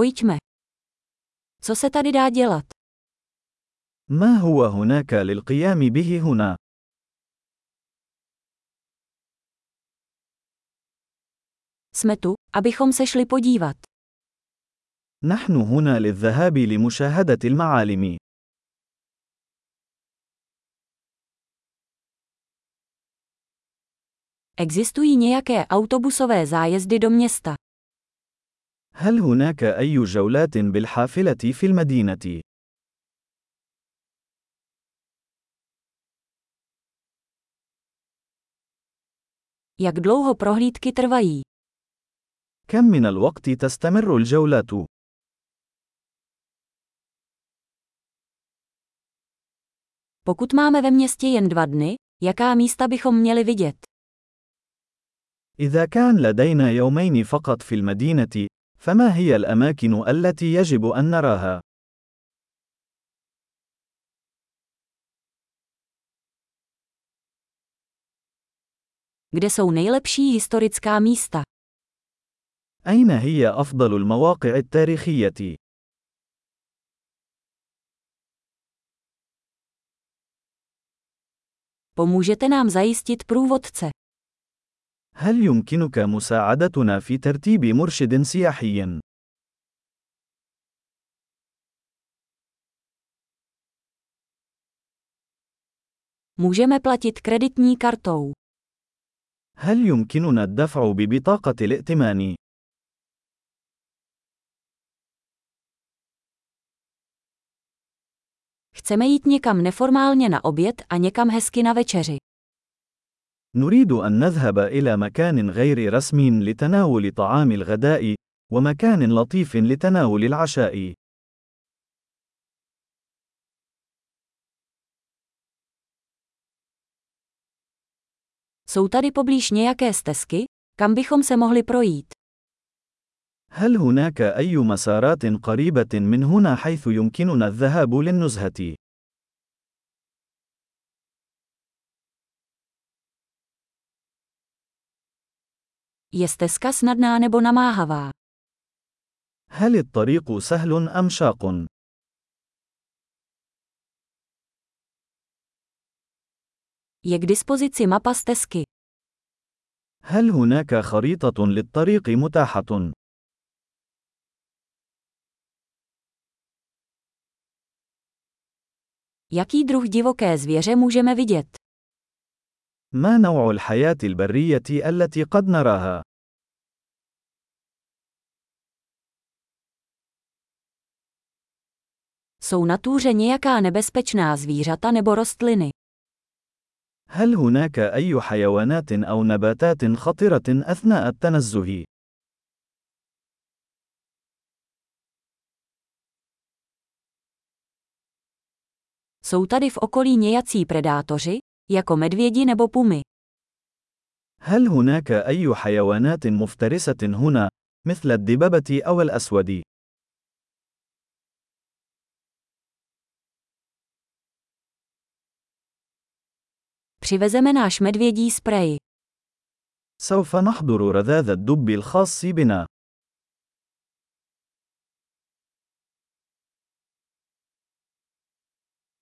Pojďme. Co se tady dá dělat? ما هو هناك للقيام به هنا؟ Jsme tu, abychom se šli podívat. نحن هنا للذهاب لمشاهدة المعالم. Existují nějaké autobusové zájezdy do města. هل هناك أي جولات بالحافلة في المدينة؟ Jak dlouho prohlídky trvají? كم من الوقت تستمر الجولات؟ Pokud máme ve městě jen dva dny, jaká místa bychom měli vidět? إذا كان لدينا يومين فقط في المدينة، فما هي الأماكن التي يجب أن نراها؟ Kde jsou nejlepší historická místa? أين هي أفضل المواقع التاريخية؟ Pomůžete nám zajistit průvodce. هل يمكنك مساعدتنا في ترتيب مرشد سياحي؟ Můžeme platit kreditní kartou. هل يمكننا الدفع ببطاقة الائتمان؟ Chceme jít někam neformálně na oběd a někam hezky na večeři. نريد أن نذهب إلى مكان غير رسمي لتناول طعام الغداء، ومكان لطيف لتناول العشاء. Jsou tady poblíž nějaké stezky, kam bychom se mohli projít? هل هناك أي مسارات قريبة من هنا حيث يمكننا الذهاب للنزهة؟ Je stezka snadná nebo namáhavá? هل الطريق سهل أم شاق؟ Je k dispozici mapa stezky. هل هناك خريطة للطريق متاحة؟ Jaký druh divoké zvěře můžeme vidět? ما نوع الحياة البرية التي قد نراها؟ Jsou na túře nějaká nebezpečná zvířata nebo rostliny? هل هناك أي حيوانات أو نباتات خطرة أثناء التنزه؟ Jsou tady v okolí nějací predátoři, jako medvědi nebo pumy? هل هناك أي حيوانات مفترسة هنا، مثل الدببة أو الأسود؟ Přivezeme náš medvědí sprej. سوف نحضر رذاذ الدب الخاص بنا.